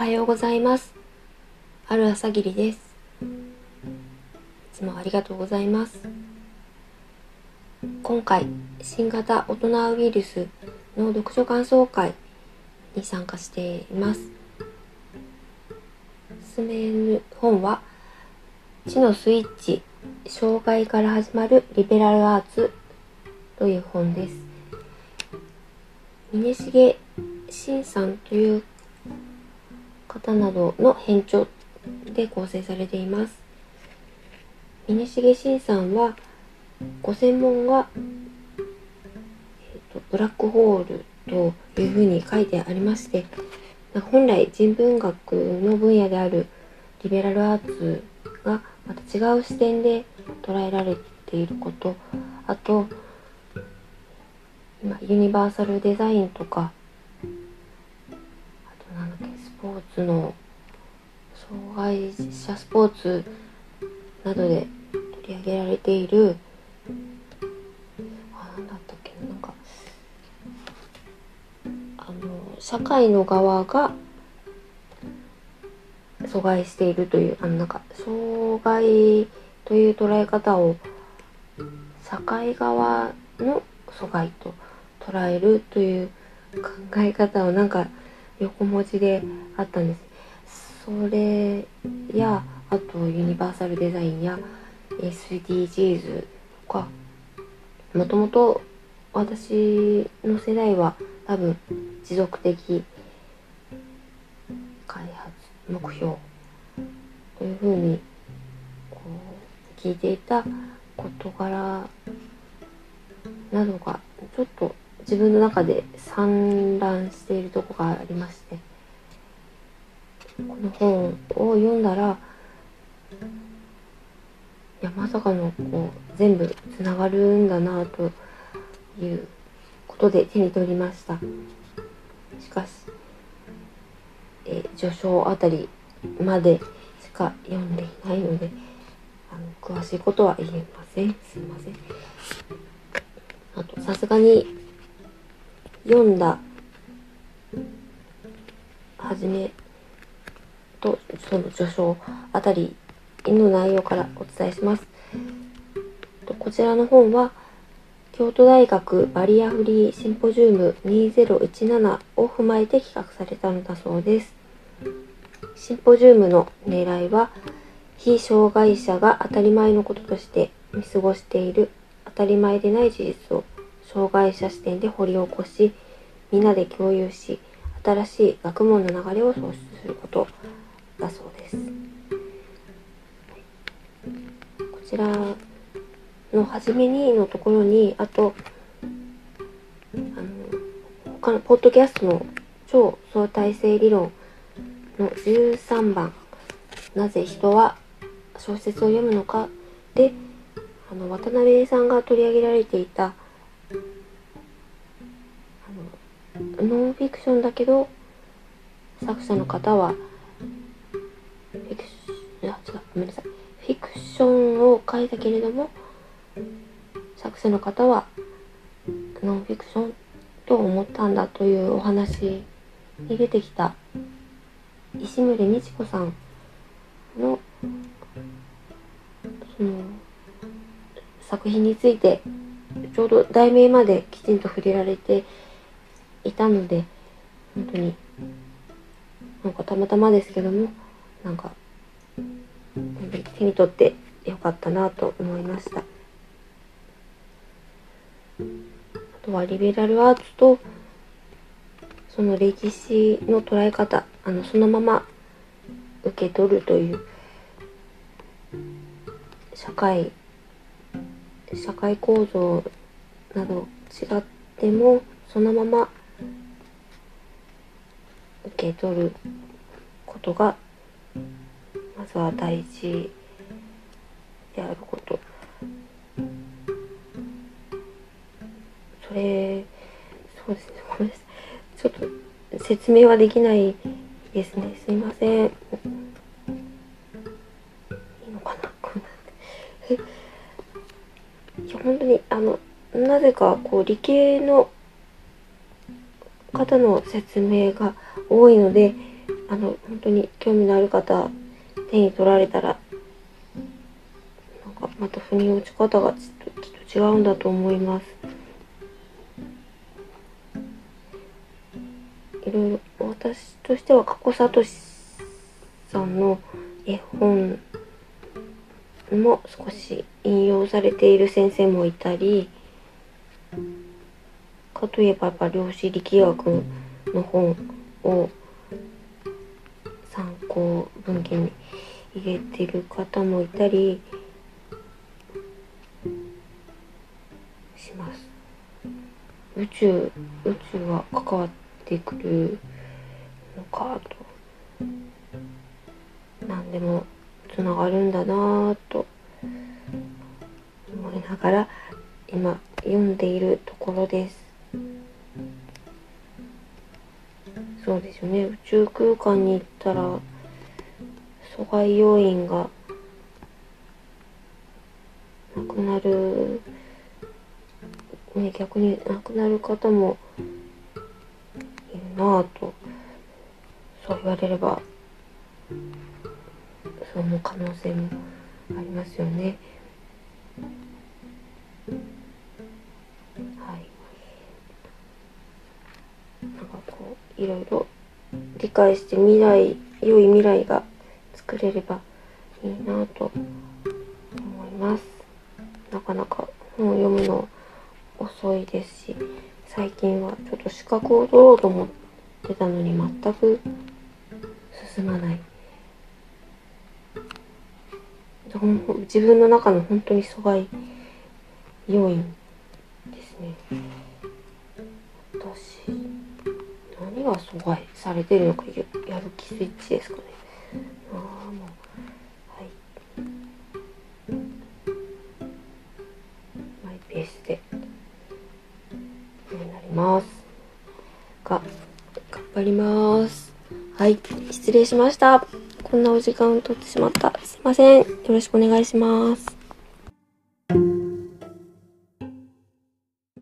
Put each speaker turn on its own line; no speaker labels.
おはようございます。ある朝霧です。いつもありがとうございます。今回、新型大人ウイルスの読書感想会に参加しています。進める本は、知のスイッチ、障害から始まるリベラルアーツという本です。峰重慎さんという方などの編著で構成されています。峰重慎さんはご専門が、えーと、ブラックホールというふうに書いてありまして本来人文学の分野であるリベラルアーツがまた違う視点で捉えられていることあと今ユニバーサルデザインとかツの障害者スポーツなどで取り上げられているあなんだったっけなんかあの社会の側が阻害しているというあのなんか障害という捉え方を社会側の阻害と捉えるという考え方をなんか横文字であったんです。それやあとユニバーサルデザインや SDGs とかもともと私の世代は多分持続的開発目標というふうにこう聞いていた事柄などがちょっと自分の中で散乱しているとこがありましてこの本を読んだらいやまさかのこう全部つながるんだなということで手に取りました。しかし、え序章あたりまでしか読んでいないのであの詳しいことは言えません。すいません。あとさすがに読んだはじめとその序章あたりの内容からお伝えします。こちらの本は京都大学バリアフリーシンポジウム2017を踏まえて企画されたのだそうです。シンポジウムの狙いは非障害者が当たり前のこととして見過ごしている当たり前でない事実を障害者視点で掘り起こしみんなで共有し新しい学問の流れを創出することだそうです。こちらの初めにのところにあとあの他のポッドキャストの超相対性理論の13番なぜ人は小説を読むのかであの渡辺さんが取り上げられていたノンフィクションだけど作者の方はフィクションあ違うごめんなさい。フィクションを書いたけれども作者の方はノンフィクションと思ったんだというお話に出てきた石村美智子さんのその作品についてちょうど題名まできちんと触れられていたので本当になんかたまたまですけどもなんか手に取ってよかったなと思いました。あとはリベラルアーツとその歴史の捉え方あのそのまま受け取るという社会社会構造など違ってもそのまま受け取ることがまずは大事であること。それそうですね。ごめんなさい。ちょっと説明はできないですね。すいません。いいのかな？こんなんでいや本当にあのなぜかこう理系の方の説明が多いのであの本当に興味のある方手に取られたらなんかまた腑に落ち方がきっときっと違うんだと思います。いろいろ私としては加古聡さんの絵本も少し引用されている先生もいたりかといえばやっぱ量子力学の本を参考文献に入れてる方もいたりします。宇宙宇宙は関わってくるのかと。何でもつながるんだなぁと思いながら今読んでいるところです。そうですよね宇宙空間に行ったら阻害要因がなくなるね逆になくなる方もいるなぁとそう言われればその可能性もありますよね。はいなんかこういろいろ理解して未来良い未来が作れればいいなと思います。なかなか本を読むの遅いですし最近はちょっと資格を取ろうと思ってたのに全く進まない。自分の中の本当に阻害要因ですね。私何が阻害されてるのかやる気スイッチですかねああもうはいマイペースでになりますが頑張りますはい失礼しましたこんなお時間を取ってしまった。すいません。よろしくお願いします。